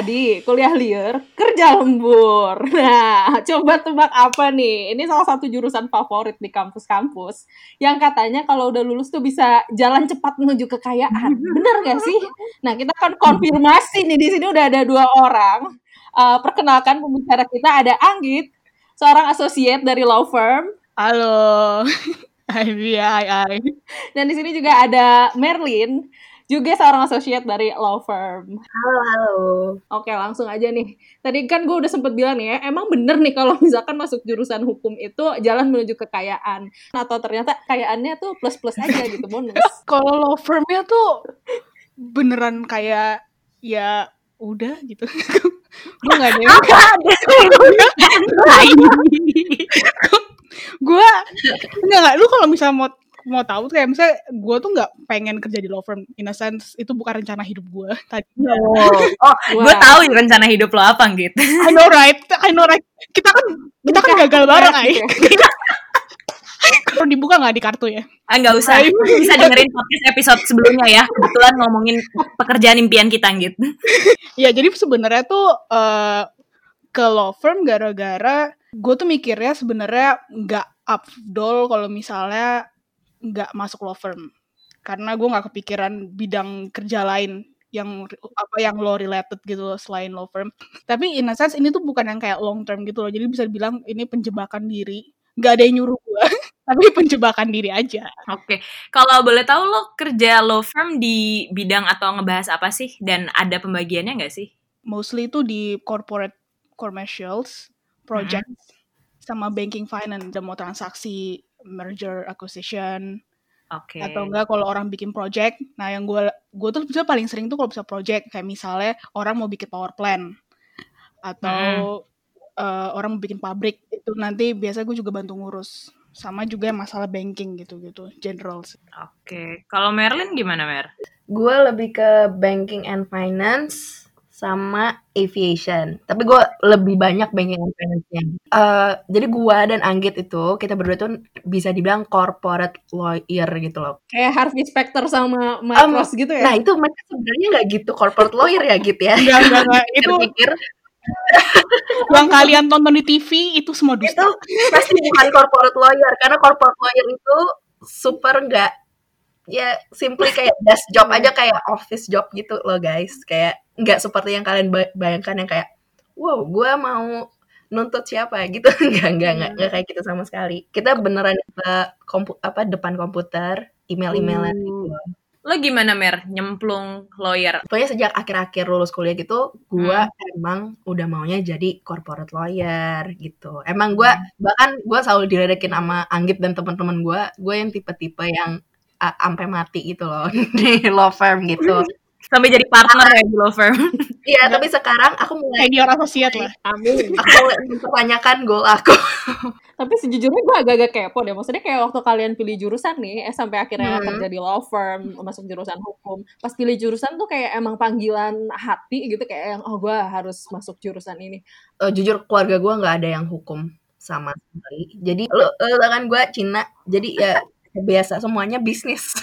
tadi kuliah liar, kerja lembur. Nah, coba tebak apa nih? Ini salah satu jurusan favorit di kampus-kampus yang katanya kalau udah lulus tuh bisa jalan cepat menuju kekayaan. Bener gak sih? Nah, kita akan konfirmasi nih di sini udah ada dua orang. Uh, perkenalkan pembicara kita ada Anggit, seorang associate dari law firm. Halo. Hai, hai, hai. Dan di sini juga ada Merlin, juga seorang associate dari law firm. Halo, halo. Oke, langsung aja nih. Tadi kan gue udah sempet bilang nih ya, emang bener nih kalau misalkan masuk jurusan hukum itu jalan menuju kekayaan. Atau ternyata kekayaannya tuh plus-plus aja gitu, bonus. kalau law firmnya tuh beneran kayak ya udah gitu. gue gak ada yang gue enggak enggak lu kalau misalnya mau mau tahu kayak misalnya gue tuh nggak pengen kerja di law firm in a sense itu bukan rencana hidup gue tadi. Oh, oh gue tahu rencana hidup lo apa gitu I know right? I know right. Kita kan kita kan gagal bareng ay perlu dibuka nggak di kartu ya? Ah nggak usah. Bisa dengerin podcast episode sebelumnya ya. Kebetulan ngomongin pekerjaan impian kita gitu ya jadi sebenarnya tuh uh, ke law firm gara-gara gue tuh mikirnya sebenarnya nggak afdol kalau misalnya nggak masuk law firm. Karena gue nggak kepikiran bidang kerja lain yang apa yang law related gitu selain law firm. Tapi in a sense ini tuh bukan yang kayak long term gitu loh. Jadi bisa dibilang ini penjebakan diri. Nggak ada yang nyuruh gue tapi penjebakan diri aja. Oke. Okay. kalau boleh tahu lo kerja law firm di bidang atau ngebahas apa sih? Dan ada pembagiannya nggak sih? Mostly itu di corporate commercials project mm -hmm. sama banking finance dan mau transaksi merger acquisition Okay. Atau enggak kalau orang bikin project, nah yang gue gue tuh bisa paling sering tuh kalau bisa project kayak misalnya orang mau bikin power plant atau hmm. uh, orang mau bikin pabrik itu nanti biasa gue juga bantu ngurus sama juga masalah banking gitu gitu general. Oke, okay. kalau Merlin gimana Mer? Gue lebih ke banking and finance sama aviation. Tapi gue lebih banyak banking and finance-nya. Uh, jadi gue dan Anggit itu, kita berdua tuh bisa dibilang corporate lawyer gitu loh. Kayak Harvey Specter sama Mike um, Ross gitu ya? Nah itu mereka sebenarnya nggak gitu corporate lawyer ya gitu ya. Enggak, enggak, enggak. Itu pikir yang kalian tonton di TV itu semua dusta. Itu pasti bukan corporate lawyer karena corporate lawyer itu super nggak ya simply kayak desk job aja kayak office job gitu loh guys. Kayak nggak seperti yang kalian bayangkan yang kayak wow gue mau nuntut siapa? Gitu. Nggak nggak nggak nggak kayak gitu sama sekali. Kita beneran uh, kompu apa depan komputer email emailan hmm. gitu. Lo gimana mer? Nyemplung lawyer? Pokoknya sejak akhir-akhir lulus kuliah gitu gue hmm. emang udah maunya jadi corporate lawyer gitu. Emang gue hmm. bahkan gue selalu diledekin sama Anggit dan teman-teman gue gue yang tipe-tipe yang sampai mati gitu loh di law firm gitu sampai jadi partner ya di law firm. Iya, tapi sekarang aku mulai senior asosiat lah. Amin. Aku mulai mempertanyakan goal aku. tapi sejujurnya gue agak-agak kepo deh. Maksudnya kayak waktu kalian pilih jurusan nih, eh sampai akhirnya hmm. kerja di law firm, masuk jurusan hukum. Pas pilih jurusan tuh kayak emang panggilan hati gitu kayak yang oh gue harus masuk jurusan ini. Uh, jujur keluarga gue nggak ada yang hukum sama sekali. Jadi lo, lo kan gue Cina, jadi ya biasa semuanya bisnis.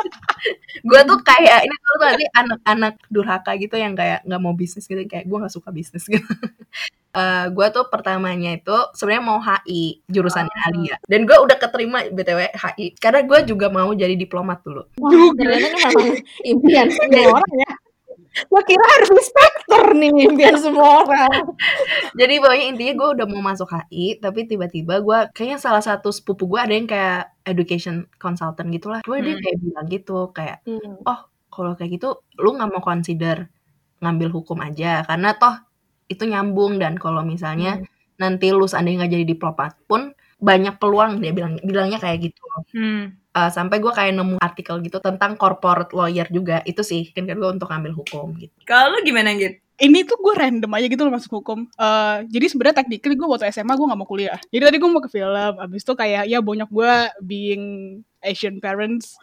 gue tuh kayak ini tuh tadi anak-anak durhaka gitu yang kayak nggak mau bisnis gitu kayak gue nggak suka bisnis gitu. uh, gue tuh pertamanya itu sebenarnya mau HI jurusannya oh. Alia dan gue udah keterima btw HI karena gue juga mau jadi diplomat dulu. Wah, ternyata ini memang impian semua orang ya. Gue kira harus inspektor nih biar semua orang. Jadi pokoknya intinya gue udah mau masuk HI, tapi tiba-tiba gue kayaknya salah satu sepupu gue ada yang kayak education consultant gitu lah. Gue hmm. dia kayak bilang gitu kayak, hmm. oh kalau kayak gitu lu nggak mau consider ngambil hukum aja karena toh itu nyambung dan kalau misalnya hmm. nanti lu seandainya nggak jadi diplomat pun banyak peluang dia bilang bilangnya kayak gitu. Hmm uh, sampai gue kayak nemu artikel gitu tentang corporate lawyer juga itu sih kan gue untuk ambil hukum gitu. Kalau gimana gitu? Ini tuh gue random aja gitu loh masuk hukum. Uh, jadi sebenarnya technically gue waktu SMA gue gak mau kuliah. Jadi tadi gue mau ke film. Abis itu kayak ya banyak gue being Asian parents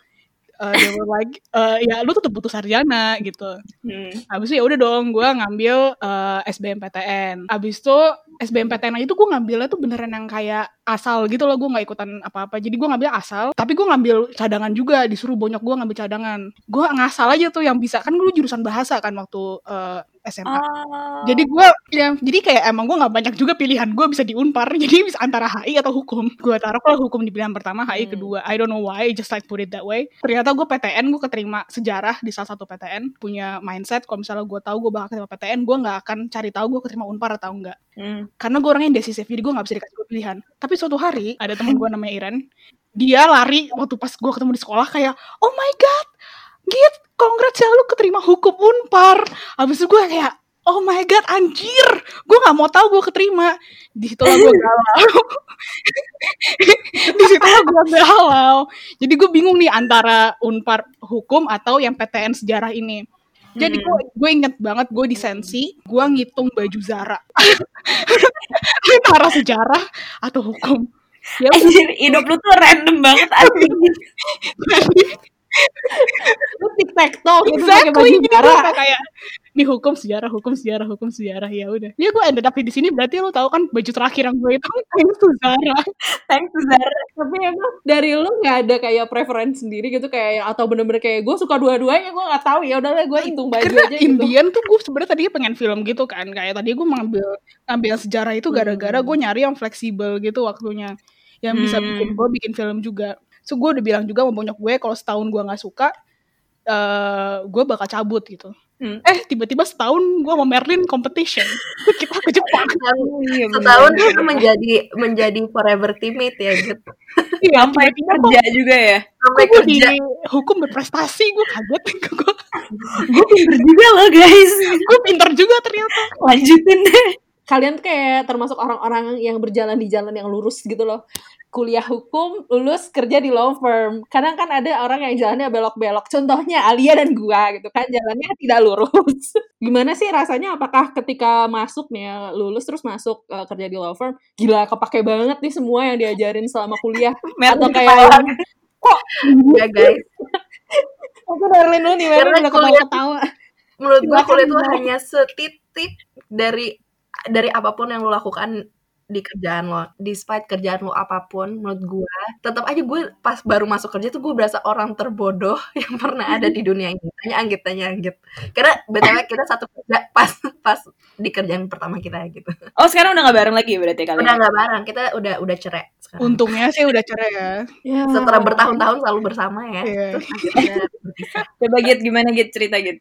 uh, they were like uh, ya lu tetap butuh sarjana gitu. Hmm. abis itu ya udah dong gue ngambil uh, SBMPTN abis itu SBMPTN itu gue ngambilnya tuh beneran yang kayak asal gitu loh gue nggak ikutan apa-apa. Jadi gue ngambil asal tapi gue ngambil cadangan juga disuruh bonyok gue ngambil cadangan. Gue ngasal aja tuh yang bisa. Kan dulu jurusan bahasa kan waktu uh, SMA. Oh. Jadi gue ya jadi kayak emang gue nggak banyak juga pilihan gue bisa di Unpar jadi bisa antara HI atau hukum. Gue taruh kalau hukum di pilihan pertama, HI hmm. kedua. I don't know why, just like put it that way. Ternyata gue PTN gue keterima sejarah di salah satu PTN punya mindset kalau misalnya gue tahu gue bakal keterima PTN gue nggak akan cari tahu gue keterima Unpar atau enggak. Hmm. Karena gue orangnya indecisif jadi gue nggak bisa dikasih pilihan. Tapi suatu hari ada temen gue namanya Iren dia lari waktu pas gue ketemu di sekolah kayak oh my god Git, congrats ya lu keterima hukum unpar. Abis itu gue kayak, oh my god anjir. Gue nggak mau tahu gue keterima. Di situ gue galau. Di situ gue galau. Jadi gue bingung nih antara unpar hukum atau yang PTN sejarah ini. Jadi gue hmm. gue inget banget gue di sensi gue ngitung baju Zara. Antara sejarah atau hukum? Ya Anjir, hidup lu tuh random banget lu toe gitu exactly, baju kayak ini hukum sejarah hukum sejarah hukum sejarah. Ya udah. Ya gue ended up di sini berarti lu tahu kan baju terakhir yang gue itu thanks to Zara. Thanks to Zara. Tapi emang dari lu nggak ada kayak preference sendiri gitu kayak atau bener-bener kayak gue suka dua-duanya gue nggak tahu. Ya udahlah gue hitung baju Karena aja gitu. Indian tuh gue sebenarnya tadi pengen film gitu kan kayak tadi gue mengambil ngambil sejarah itu gara-gara gue nyari yang fleksibel gitu waktunya. Yang bisa bikin gue bikin film juga so gue udah bilang juga sama bonyok gue kalau setahun gue nggak suka uh, eh, gue bakal cabut gitu Hmm. Eh tiba-tiba setahun gue sama Merlin competition kita ke Jepang. Iya, setahun itu menjadi menjadi forever teammate ya gitu. Iya, sampai kerja juga ya. Sampai kerja. Di hukum berprestasi gue kaget gue. gue pinter juga loh guys. gue pinter juga ternyata. Lanjutin deh. Kalian tuh kayak termasuk orang-orang yang berjalan di jalan yang lurus gitu loh kuliah hukum, lulus kerja di law firm. Kadang kan ada orang yang jalannya belok-belok. Contohnya Alia dan gua gitu kan jalannya tidak lurus. Gimana sih rasanya apakah ketika masuk nih ya, lulus terus masuk uh, kerja di law firm, gila kepake banget nih semua yang diajarin selama kuliah atau kayak kok ya guys. Aku dulu nih, Merlin udah ketawa-ketawa. Menurut gua kuliah itu hanya setitik dari dari apa pun yang lo lakukan di kerjaan lo, despite kerjaan lo apa pun, menurut gue, tetap aja gue pas baru masuk kerja tuh gue berasa orang terbodoh yang pernah ada di dunia ini. Tanya Anggit, tanya Anggit. Karena btw kita satu kerja pas pas di kerjaan pertama kita gitu. Oh sekarang udah gak bareng lagi berarti kalian? Udah gak bareng, kita udah udah cerai. Sekarang. Untungnya sih udah cerai ya. ya. Setelah bertahun-tahun selalu bersama ya. Yeah. Terus Coba Git, gimana Git cerita Git?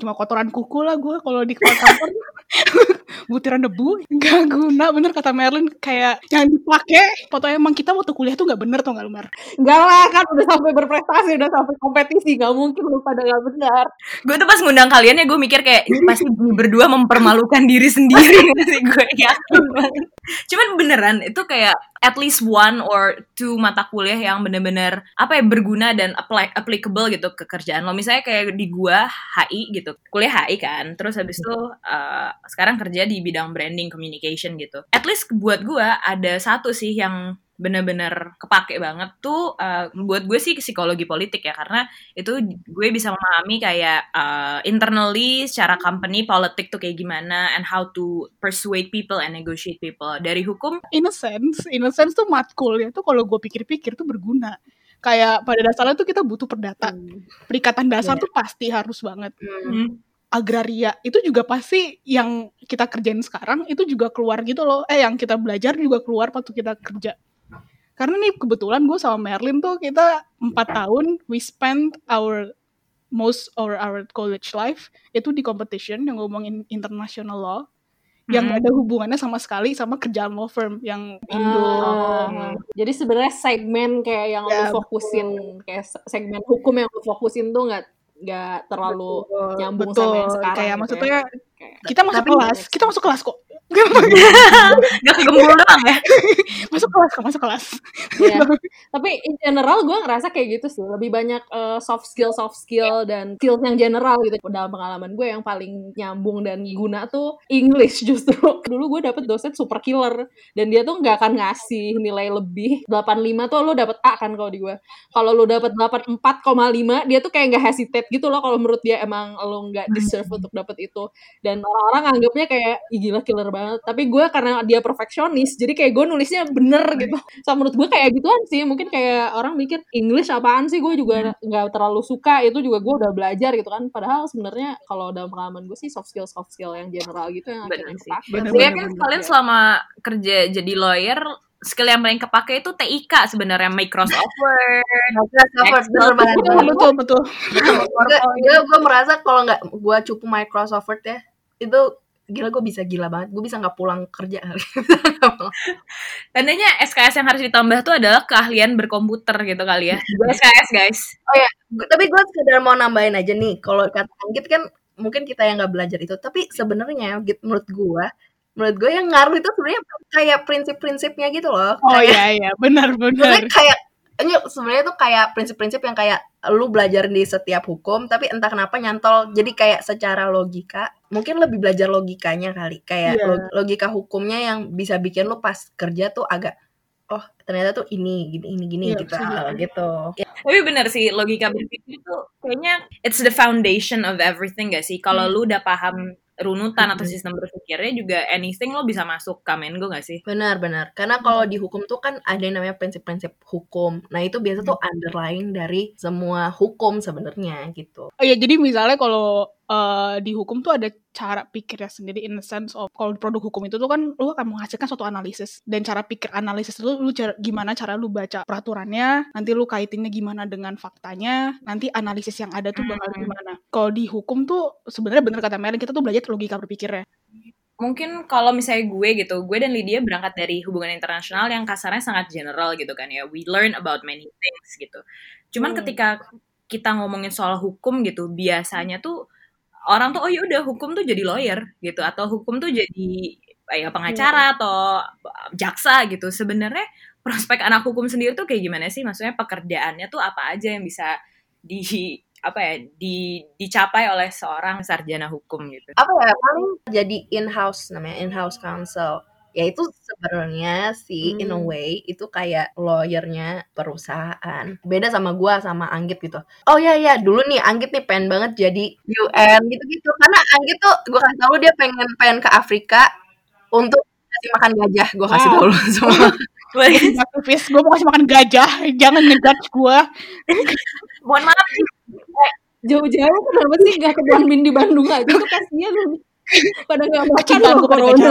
Cuma kotoran kuku lah gue kalau di kantor. Butiran debu nggak guna. Bener kata Merlin kayak yang dipakai foto emang kita waktu kuliah tuh nggak bener tuh nggak Mer? Nggak lah kan udah sampai berprestasi udah sampai kompetisi. Nggak mungkin lu pada nggak benar gue tuh pas ngundang kalian ya gue mikir kayak ini pasti berdua mempermalukan diri sendiri. Sih gue yakin banget. Cuman beneran itu kayak at least one or two mata kuliah yang bener-bener apa ya berguna dan apply, applicable gitu ke kerjaan lo. Misalnya kayak di gua HI gitu. Kuliah HI kan. Terus habis itu uh, sekarang kerja di bidang branding communication gitu. At least buat gua ada satu sih yang bener-bener kepake banget tuh uh, buat gue sih psikologi politik ya karena itu gue bisa memahami kayak uh, internally secara company politik tuh kayak gimana and how to persuade people and negotiate people. Dari hukum in a sense in a sense tuh matkul ya tuh kalau gue pikir-pikir tuh berguna. Kayak pada dasarnya tuh kita butuh perdata. Hmm. perikatan dasar yeah. tuh pasti harus banget. Hmm. Agraria itu juga pasti yang kita kerjain sekarang itu juga keluar gitu loh. Eh yang kita belajar juga keluar waktu kita kerja karena nih kebetulan gue sama Merlin tuh kita empat tahun we spend our most or our college life itu di competition yang ngomongin international law yang gak ada hubungannya sama sekali sama kerjaan law firm yang Indo. Uh, jadi sebenarnya segmen kayak yang ya, lu fokusin betul. kayak segmen hukum yang lu fokusin tuh nggak nggak terlalu betul, nyambung betul. sama yang sekarang. Kayak gitu maksudnya ya. kita masuk kelas, kita masuk kelas kok. Gak kegembul doang ya? Masuk kelas masuk kelas. Ya. Tapi in general gue ngerasa kayak gitu sih. Lebih banyak uh, soft skill soft skill Dan skills yang general gitu. Dalam pengalaman gue yang paling nyambung dan guna tuh English justru. Dulu gue dapet dosen super killer Dan dia tuh gak akan ngasih nilai lebih. 85 tuh lo dapet A kan kalau di gue Kalau lo dapet 84,5 Dia tuh kayak gak hesitate gitu loh Kalau menurut dia emang lo gak deserve untuk dapet itu. Dan orang-orang anggapnya kayak Ih gila killer banget. Tapi gue karena dia perfeksionis jadi kayak gue nulisnya bener gitu. So menurut gue kayak gituan sih. Mungkin kayak orang mikir English apaan sih? Gue juga hmm. nggak terlalu suka. Itu juga gue udah belajar gitu kan. Padahal sebenarnya kalau dalam pengalaman gue sih soft skill soft skill yang general gitu yang akhirnya kepake. Bener, kan kalian selama kerja jadi lawyer skill yang paling kepake itu TIK sebenarnya. Microsoft Word. Microsoft Word betul banget. Betul betul. Gue gue merasa kalau nggak gue cukup Microsoft Word ya itu gila gue bisa gila banget. Gue bisa nggak pulang kerja. Tandanya SKS yang harus ditambah tuh adalah keahlian berkomputer gitu kali ya. SKS guys. Oh ya tapi gue sekedar mau nambahin aja nih. Kalau kata Anggit kan mungkin kita yang nggak belajar itu. Tapi sebenarnya menurut gue menurut gue yang ngaruh itu sebenarnya kayak prinsip-prinsipnya gitu loh. Oh iya iya, benar benar. kayak ini sebenarnya tuh kayak prinsip-prinsip yang kayak lu belajar di setiap hukum tapi entah kenapa nyantol jadi kayak secara logika mungkin lebih belajar logikanya kali kayak yeah. logika hukumnya yang bisa bikin lu pas kerja tuh agak oh ternyata tuh ini gini ini gini yeah, gitu gitu. Tapi bener sih logika berpikir itu kayaknya it's the foundation of everything gak sih? Kalau hmm. lu udah paham runutan atau sistem berpikirnya juga anything lo bisa masuk Kamengo gak sih? Benar, benar. Karena kalau di hukum tuh kan ada yang namanya prinsip-prinsip hukum. Nah, itu biasa tuh underlying dari semua hukum sebenarnya gitu. Oh iya, jadi misalnya kalau uh, di hukum tuh ada cara pikirnya sendiri in the sense of kalau produk hukum itu tuh kan lu akan menghasilkan suatu analisis dan cara pikir analisis itu lu cara, gimana cara lu baca peraturannya nanti lu kaitinnya gimana dengan faktanya nanti analisis yang ada tuh bakal hmm. gimana kalau di hukum tuh sebenarnya bener kata Melin kita tuh belajar logika berpikirnya mungkin kalau misalnya gue gitu, gue dan Lydia berangkat dari hubungan internasional yang kasarnya sangat general gitu kan ya. We learn about many things gitu. Cuman hmm. ketika kita ngomongin soal hukum gitu, biasanya tuh orang tuh oh ya udah hukum tuh jadi lawyer gitu atau hukum tuh jadi ya pengacara hmm. atau jaksa gitu. Sebenarnya prospek anak hukum sendiri tuh kayak gimana sih? Maksudnya pekerjaannya tuh apa aja yang bisa di apa ya di dicapai oleh seorang sarjana hukum gitu? Apa ya paling jadi in house namanya in house counsel ya itu sebenarnya sih hmm. in a hmm. way itu kayak lawyernya perusahaan. Beda sama gua sama Anggit gitu. Oh ya ya dulu nih Anggit nih pengen banget jadi UN gitu gitu karena Anggit tuh gua kasih tahu dia pengen pengen ke Afrika untuk kasih makan gajah. Gua kasih tahu lu semua. Aktivis. Gue mau kasih makan gajah. Jangan ngejudge gue mohon maaf. Jauh-jauh kenapa sih gak ke Bin di Bandung aja? Tuh kasihan pada nggak makan loh corona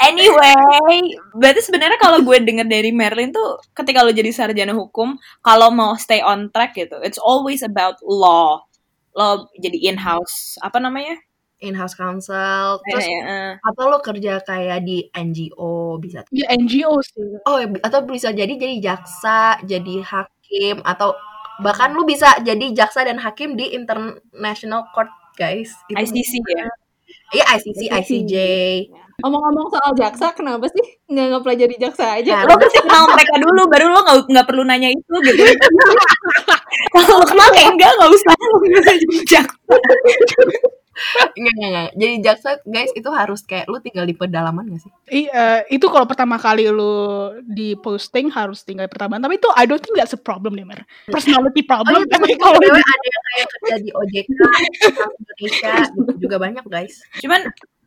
Anyway, berarti sebenarnya kalau gue denger dari Merlin tuh ketika lo jadi sarjana hukum, kalau mau stay on track gitu, it's always about law. Lo jadi in-house, apa namanya? in-house counsel terus ya, ya. atau lo kerja kayak di NGO bisa di NGO sih. Oh atau bisa jadi jadi jaksa jadi hakim atau bahkan lo bisa jadi jaksa dan hakim di international court guys. Itu ICC ya Iya ICC, ICJ. Ngomong-ngomong soal jaksa, kenapa sih nggak ngepelajari jaksa aja? Nah, lo kasih kenal mereka dulu, baru lo nggak nggak perlu nanya itu gitu. Kalau lo kenal kayak enggak, nggak usah lo jaksa. Enggak, enggak, enggak. Jadi jaksa guys itu harus kayak lu tinggal di pedalaman gak sih? Iya, itu kalau pertama kali lu di posting harus tinggal di pedalaman. Tapi itu I don't think that's a problem deh, Mer. Personality problem. Oh, iya, tapi kalau ada yang kayak kerja di OJK, Indonesia, gitu juga banyak guys. Cuman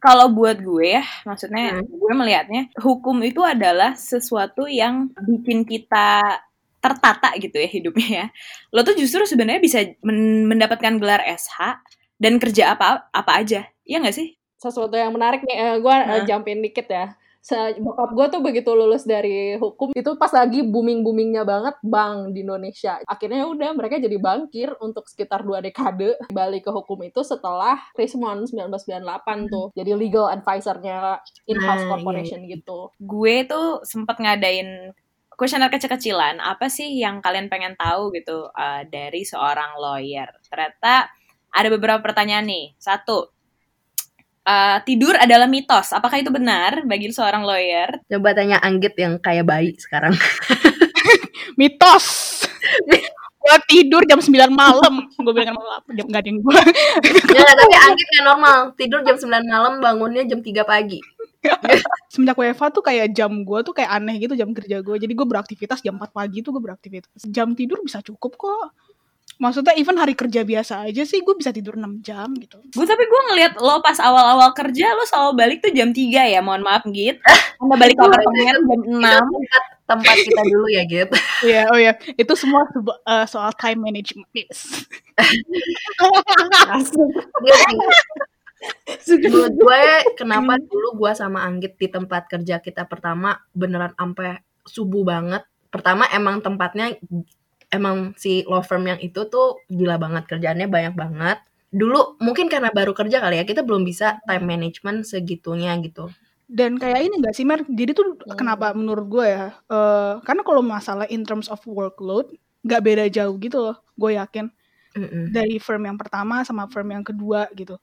kalau buat gue ya, maksudnya hmm. gue melihatnya hukum itu adalah sesuatu yang bikin kita tertata gitu ya hidupnya ya. Lo tuh justru sebenarnya bisa mendapatkan gelar SH dan kerja apa apa aja. Iya nggak sih? Sesuatu yang menarik nih uh, gue nah. uh, jumpin dikit ya. Se bokap gue tuh begitu lulus dari hukum itu pas lagi booming boomingnya banget bank di Indonesia. Akhirnya udah mereka jadi bankir untuk sekitar dua dekade. Balik ke hukum itu setelah Krismon 1998 hmm. tuh. Jadi legal advisornya in-house nah, corporation iya. gitu. Gue tuh sempet ngadain kuesioner kecil-kecilan. Apa sih yang kalian pengen tahu gitu uh, dari seorang lawyer? Ternyata ada beberapa pertanyaan nih. Satu, uh, tidur adalah mitos. Apakah itu benar bagi seorang lawyer? Coba tanya Anggit yang kayak bayi sekarang. mitos. gue tidur jam 9 malam gue bilang malam jam gak ada yang gue ya tapi Anggit kayak normal tidur jam 9 malam bangunnya jam 3 pagi semenjak WFA tuh kayak jam gue tuh kayak aneh gitu jam kerja gue jadi gue beraktivitas jam 4 pagi tuh gue beraktivitas jam tidur bisa cukup kok maksudnya even hari kerja biasa aja sih gue bisa tidur 6 jam gitu gue tapi gue ngeliat lo pas awal-awal kerja lo selalu balik tuh jam 3 ya mohon maaf gitu anda balik ke apartemen jam 6 tempat, kita dulu ya gitu Iya, oh ya, itu semua uh, soal time management. Yes. Menurut gue kenapa dulu gue sama Anggit di tempat kerja kita pertama beneran sampai subuh banget. Pertama emang tempatnya emang si law firm yang itu tuh gila banget kerjaannya banyak banget. Dulu mungkin karena baru kerja kali ya kita belum bisa time management segitunya gitu. Dan kayak ini gak sih Mer? Jadi tuh hmm. kenapa menurut gue ya? Uh, karena kalau masalah in terms of workload gak beda jauh gitu loh. Gue yakin mm -mm. dari firm yang pertama sama firm yang kedua gitu.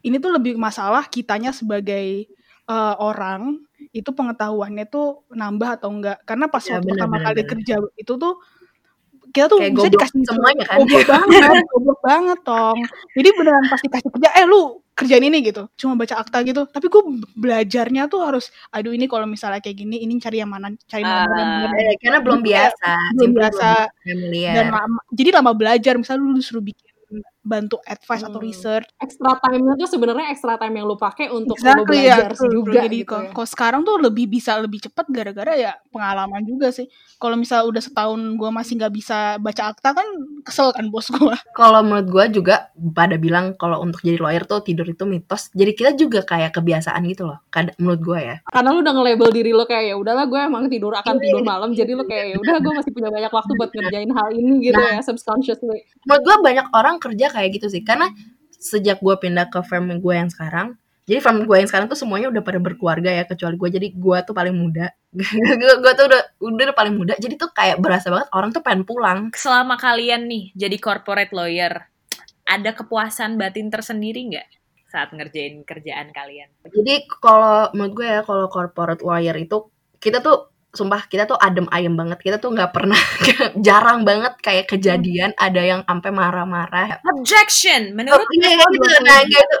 Ini tuh lebih masalah kitanya sebagai uh, orang itu pengetahuannya tuh nambah atau enggak karena pas ya, waktu bener, pertama bener, kali bener. kerja itu tuh kita tuh Kayak bisa dikasih semuanya kan? Goblok banget goblok banget tong jadi beneran pasti kasih kerja eh lu kerjaan ini gitu. Cuma baca akta gitu. Tapi gue belajarnya tuh harus aduh ini kalau misalnya kayak gini ini cari yang mana cari uh, nomor yang mana eh, karena belum biasa. belum biasa. dan lama jadi lama belajar misalnya lu disuruh bikin bantu advice hmm. atau research. Extra time-nya tuh sebenarnya extra time yang lu pakai untuk exactly, lu belajar ya, juga Jadi gitu ya. Kalau sekarang tuh lebih bisa lebih cepat gara-gara ya pengalaman juga sih. Kalau misal udah setahun gue masih nggak bisa baca akta kan kesel kan bos gue. Kalau menurut gue juga pada bilang kalau untuk jadi lawyer tuh tidur itu mitos. Jadi kita juga kayak kebiasaan gitu loh. Kad menurut gue ya. Karena lu udah nge-label diri lo kayak ya udahlah gue emang tidur akan iya. tidur malam. Jadi lo kayak ya udah gue masih punya banyak waktu buat ngerjain hal ini gitu nah, ya subconsciously. Menurut gue banyak orang kerja kayak gitu sih. Karena sejak gue pindah ke firm gue yang sekarang jadi firm gue yang sekarang tuh semuanya udah pada berkeluarga ya kecuali gue jadi gue tuh paling muda. Gue tuh udah udah paling muda. Jadi tuh kayak berasa banget orang tuh pengen pulang. Selama kalian nih jadi corporate lawyer ada kepuasan batin tersendiri nggak saat ngerjain kerjaan kalian? Jadi kalau menurut gue ya kalau corporate lawyer itu kita tuh sumpah kita tuh adem ayem banget. Kita tuh nggak pernah jarang banget kayak kejadian ada yang sampai marah-marah. Objection! Menurut oh, iya, gitu. nah gitu.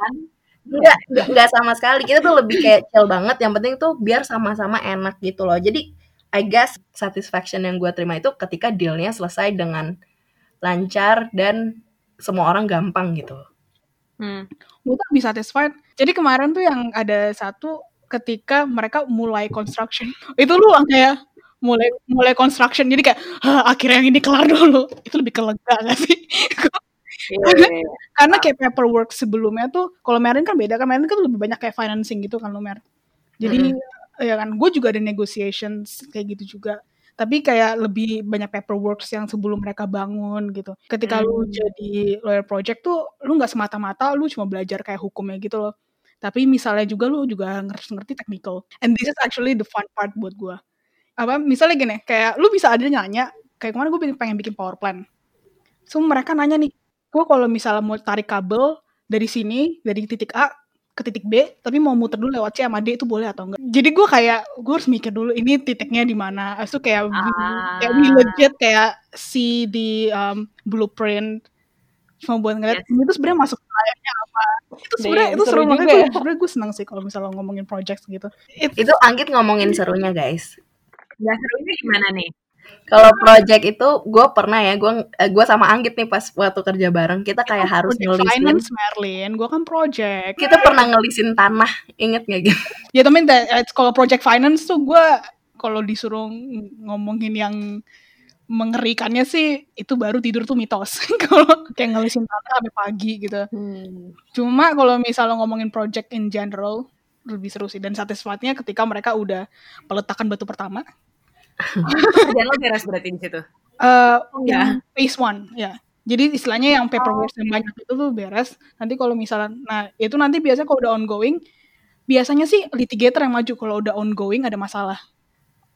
Nggak nggak sama sekali. Kita tuh lebih kayak chill banget. Yang penting tuh biar sama-sama enak gitu loh. Jadi I guess satisfaction yang gue terima itu ketika dealnya selesai dengan lancar dan semua orang gampang gitu. Hmm. Gue tuh bisa satisfied. Jadi kemarin tuh yang ada satu ketika mereka mulai construction. Itu lu kayak mulai mulai construction jadi kayak akhirnya yang ini kelar dulu itu lebih kelega gak sih yeah, karena, yeah, yeah. karena kayak paperwork sebelumnya tuh kalau Merin kan beda kan Merin kan lebih banyak kayak financing gitu kan lo Mer jadi mm. ya kan gue juga ada negotiations kayak gitu juga tapi kayak lebih banyak paperwork yang sebelum mereka bangun gitu ketika mm. lu jadi lawyer project tuh lu nggak semata-mata lu cuma belajar kayak hukumnya gitu loh tapi misalnya juga lu juga ngerti-ngerti technical. And this is actually the fun part buat gue apa misalnya gini kayak lu bisa ada nanya kayak kemarin gue pengen bikin power plan so mereka nanya nih gue kalau misalnya mau tarik kabel dari sini dari titik A ke titik B tapi mau muter dulu lewat C sama D itu boleh atau enggak? Jadi gue kayak gue harus mikir dulu ini titiknya di mana. Itu kayak ah. kayak legit kayak si di um, blueprint cuma buat ngeliat yes. ini tuh sebenarnya masuk layarnya apa? Itu sebenarnya itu seru banget ya. sebenarnya gue seneng sih kalau misalnya ngomongin project gitu. It, itu Anggit ngomongin serunya guys. Gak serunya gimana nih? Kalau project itu gue pernah ya gue eh, gue sama Anggit nih pas waktu kerja bareng kita kayak ya, harus ngelisin finance Merlin. Gue kan project. Kita pernah ngelisin tanah inget gak gitu ya eh, kalau project finance tuh gue kalau disuruh ngomongin yang mengerikannya sih itu baru tidur tuh mitos. Kalau kayak ngelisin tanah sampai pagi gitu. Hmm. cuma kalau misalnya ngomongin project in general lebih seru sih. Dan satisfactnya ketika mereka udah peletakan batu pertama. Dan lo beres berarti di situ? Uh, ya phase one ya. Jadi istilahnya yang paperwork oh. yang banyak itu tuh beres. Nanti kalau misalnya nah itu nanti biasanya kalau udah ongoing biasanya sih litigator yang maju. Kalau udah ongoing ada masalah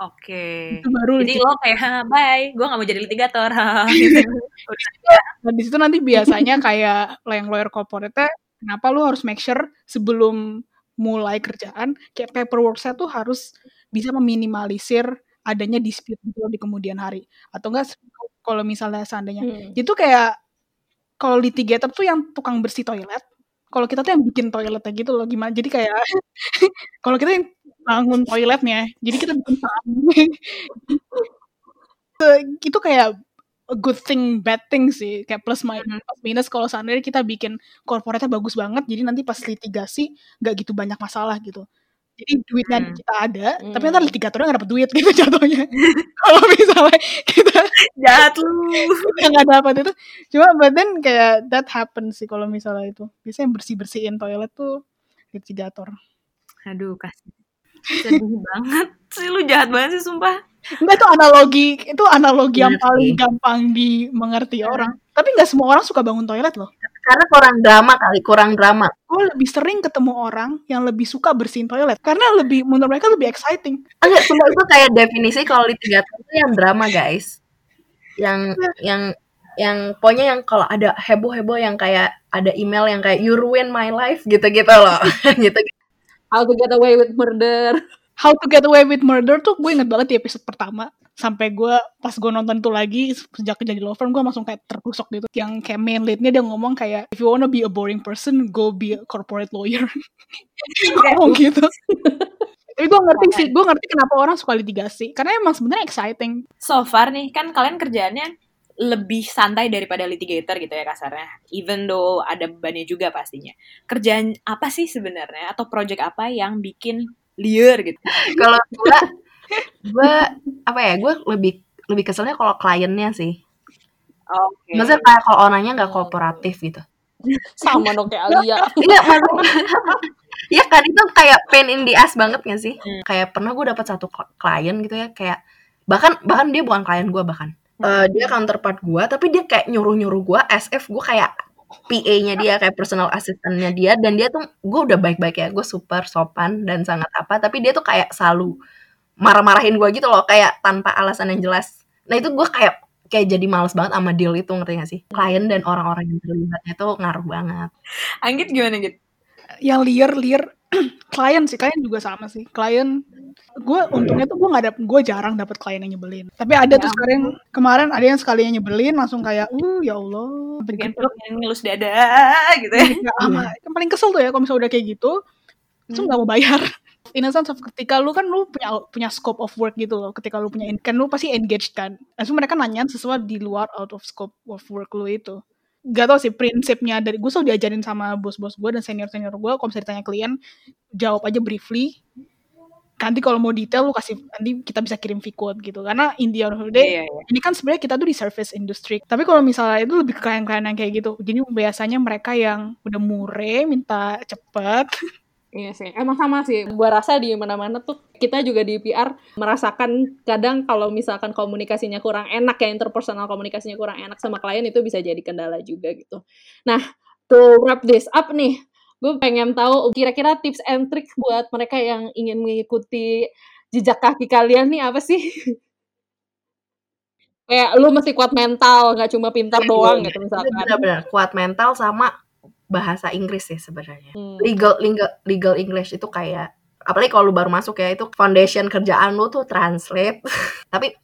Oke. Okay. baru Jadi lo kayak bye, gue gak mau jadi litigator. gitu. nah, di situ nanti biasanya kayak yang lawyer corporate kenapa lo harus make sure sebelum mulai kerjaan kayak paperwork-nya tuh harus bisa meminimalisir adanya dispute gitu di kemudian hari atau enggak kalau misalnya seandainya hmm. itu kayak kalau litigator tuh yang tukang bersih toilet kalau kita tuh yang bikin toiletnya gitu loh gimana jadi kayak kalau kita yang bangun toiletnya. Jadi kita bikin itu kayak a good thing bad thing sih. Kayak plus minus, plus minus. Kalau seandainya kita bikin corporate bagus banget jadi nanti pas litigasi nggak gitu banyak masalah gitu. Jadi duitnya hmm. kita ada hmm. tapi nanti litigatornya nggak dapet duit gitu jatuhnya. Kalau misalnya kita jahat lu. Kita nggak dapat itu. Cuma badan kayak that happen sih kalau misalnya itu. Biasanya bersih bersihin toilet tuh litigator. Aduh kasih sedih banget sih lu jahat banget sih sumpah Enggak itu analogi itu analogi yang paling gampang dimengerti orang. Tapi nggak semua orang suka bangun toilet loh. Karena kurang drama kali, kurang drama. Gue lebih sering ketemu orang yang lebih suka bersihin toilet karena lebih menurut mereka lebih exciting. Enggak, semua itu kayak definisi kalau di tiga itu yang drama guys. Yang yeah. yang yang pokoknya yang kalau ada heboh-heboh yang kayak ada email yang kayak you ruin my life gitu-gitu loh. gitu. How to get away with murder. How to Get Away with Murder tuh gue inget banget di episode pertama. Sampai gue pas gue nonton itu lagi sejak jadi law firm gue langsung kayak tertusuk gitu. Yang kayak main leadnya dia ngomong kayak if you wanna be a boring person go be a corporate lawyer. Ngomong gitu. Tapi gue ngerti sih gue ngerti kenapa orang suka litigasi. Karena emang sebenarnya exciting. So far nih kan kalian kerjaannya lebih santai daripada litigator gitu ya kasarnya even though ada bebannya juga pastinya kerjaan apa sih sebenarnya atau project apa yang bikin liar gitu kalau gue gue apa ya gue lebih lebih keselnya kalau kliennya sih Okay. Maksudnya kayak kalau orangnya nggak kooperatif gitu. Sama dong kayak Alia. Iya, Iya kan itu kayak pain in the ass banget gak sih? Hmm. Kayak pernah gue dapat satu klien gitu ya, kayak bahkan bahkan dia bukan klien gue bahkan. Uh, dia counterpart gue, tapi dia kayak nyuruh-nyuruh gue, SF gue kayak PA-nya dia kayak personal assistant-nya dia dan dia tuh gue udah baik-baik ya gue super sopan dan sangat apa tapi dia tuh kayak selalu marah-marahin gue gitu loh kayak tanpa alasan yang jelas. Nah itu gue kayak kayak jadi males banget sama deal itu ngerti gak sih? Klien dan orang-orang yang terlibatnya tuh ngaruh banget. Anggit gimana gitu yang liar liar klien sih klien juga sama sih. Klien gue untungnya tuh gue nggak dapet gue jarang dapet klien yang nyebelin. Tapi ada ya. tuh sekarang kemarin ada yang sekali yang nyebelin langsung kayak uh ya allah. Bikin yang ngelus dada gitu ya, ya ama. yang paling kesel tuh ya kalau misalnya udah kayak gitu itu nggak mau bayar. In a sense ketika lu kan lu punya punya scope of work gitu loh ketika lu punya kan lu pasti engaged kan. Langsung mereka nanya sesuatu di luar out of scope of work lu itu gak tau sih prinsipnya dari gue selalu diajarin sama bos-bos gue dan senior-senior gue kalau misalnya ditanya klien jawab aja briefly. Nanti kalau mau detail lu kasih nanti kita bisa kirim code gitu. Karena in the end of the day yeah, yeah, yeah. ini kan sebenarnya kita tuh di service industry. Tapi kalau misalnya itu lebih ke klien-klien yang kayak gitu. Jadi biasanya mereka yang udah mure minta cepet Iya sih, emang sama sih. Gua rasa di mana-mana tuh kita juga di PR merasakan kadang kalau misalkan komunikasinya kurang enak ya interpersonal komunikasinya kurang enak sama klien itu bisa jadi kendala juga gitu. Nah, to wrap this up nih, gue pengen tahu kira-kira tips and trick buat mereka yang ingin mengikuti jejak kaki kalian nih apa sih? Kayak lu mesti kuat mental, nggak cuma pintar doang gitu misalkan. Benar-benar kuat mental sama bahasa Inggris sih sebenarnya. Hmm. Legal legal legal English itu kayak apalagi kalau lu baru masuk ya itu foundation kerjaan lu tuh translate. Tapi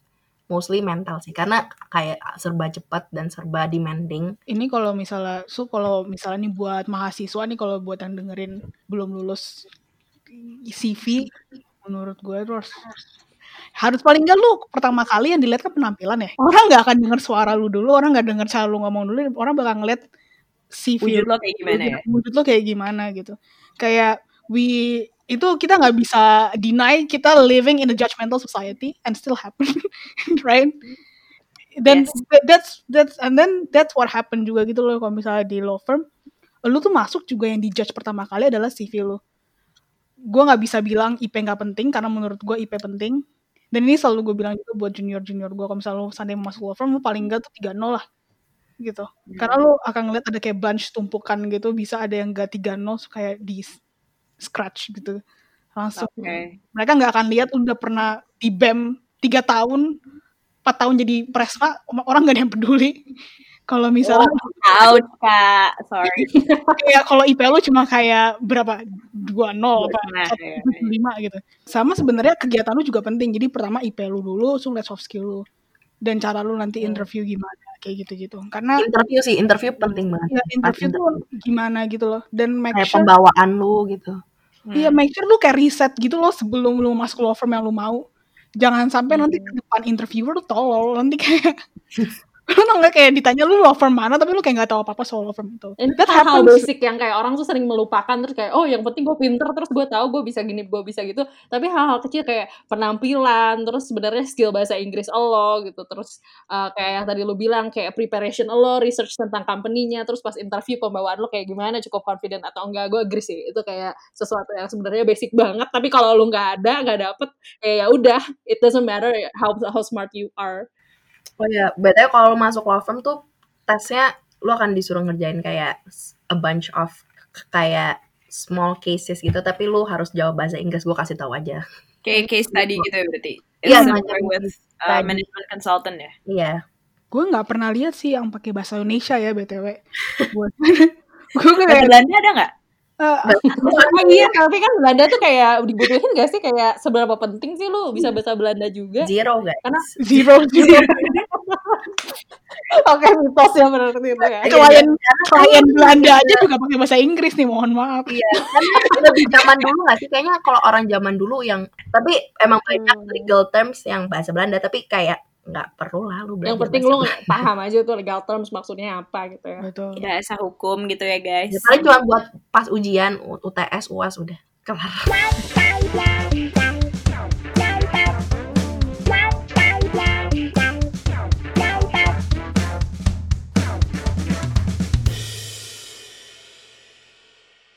mostly mental sih karena kayak serba cepat dan serba demanding. Ini kalau misalnya so kalau misalnya nih buat mahasiswa nih kalau buat yang dengerin belum lulus CV menurut gue terus harus paling enggak lu pertama kali yang dilihat kan penampilan ya. Orang nggak akan denger suara lu dulu, orang nggak denger cara lu ngomong dulu, orang bakal ngeliat CV wujud lo kayak gimana ya? Wujud lo kayak gimana gitu. Kayak we itu kita nggak bisa deny kita living in a judgmental society and still happen right? Then yes. that's that's and then that's what happen juga gitu loh kalau misalnya di law firm. Lu tuh masuk juga yang dijudge pertama kali adalah CV lo gue nggak bisa bilang IP nggak penting karena menurut gue IP penting. Dan ini selalu gue bilang juga buat junior junior gue kalau misalnya lu sandi masuk law firm lu paling enggak tuh tiga nol lah gitu. Hmm. Karena lu akan ngeliat ada kayak bunch tumpukan gitu, bisa ada yang gak tiga nol kayak di scratch gitu. Langsung. Okay. Mereka nggak akan lihat udah pernah di BEM tiga tahun, empat tahun jadi presma, orang gak ada yang peduli. Kalau misalnya oh, out kak, sorry. kayak kalau IP lu cuma kayak berapa dua nol apa iya, iya. lima gitu. Sama sebenarnya kegiatan lu juga penting. Jadi pertama IP lu dulu, langsung lihat soft skill lu dan cara lu nanti hmm. interview gimana kayak gitu-gitu. Karena interview sih, interview penting banget. Ya, interview tuh gimana gitu loh. Dan make kayak sure pembawaan lu gitu. Iya, hmm. make sure lu kayak riset gitu loh sebelum lu masuk law firm yang lu mau. Jangan sampai hmm. nanti ke depan interviewer lu tolol nanti kayak lu tau gak kayak ditanya lu firm mana? Tapi lu kayak gak tahu apa apa soal firm itu. That hal-hal happens. basic yang kayak orang tuh sering melupakan terus kayak oh yang penting gue pinter terus gue tahu gue bisa gini gue bisa gitu. Tapi hal-hal kecil kayak penampilan terus sebenarnya skill bahasa Inggris lo gitu. Terus uh, kayak yang tadi lu bilang kayak preparation lo research tentang company-nya terus pas interview pembawaan lo kayak gimana cukup confident atau enggak? Gue agree sih itu kayak sesuatu yang sebenarnya basic banget. Tapi kalau lu nggak ada nggak dapet ya ya udah it doesn't matter how how smart you are Oh ya, berarti kalau masuk law firm tuh tesnya lu akan disuruh ngerjain kayak a bunch of kayak small cases gitu, tapi lu harus jawab bahasa Inggris. Gue kasih tahu aja. Kayak case study gitu ya berarti. Iya, It's macam with uh, management consultant ya. Iya. gue nggak pernah lihat sih yang pakai bahasa Indonesia ya btw gue kayak Belanda ada nggak? Eh, Oh iya, tapi kan Belanda tuh kayak dibutuhin gak sih kayak seberapa penting sih lu bisa bahasa Belanda juga? Zero guys. Karena zero zero oke mitos ya berarti itu ya. klien klien Belanda aja juga pakai bahasa Inggris nih mohon maaf Iya, kan lebih zaman dulu gak sih? Kayaknya kalau orang zaman dulu yang tapi emang banyak Hmm. legal terms yang bahasa Belanda, tapi kayak nggak perlu lah lu belajar Yang penting lu paham aja tuh legal terms maksudnya apa gitu ya. betul Bahasa hukum gitu ya guys. Ya, paling cuma buat pas ujian UTS UAS udah kelar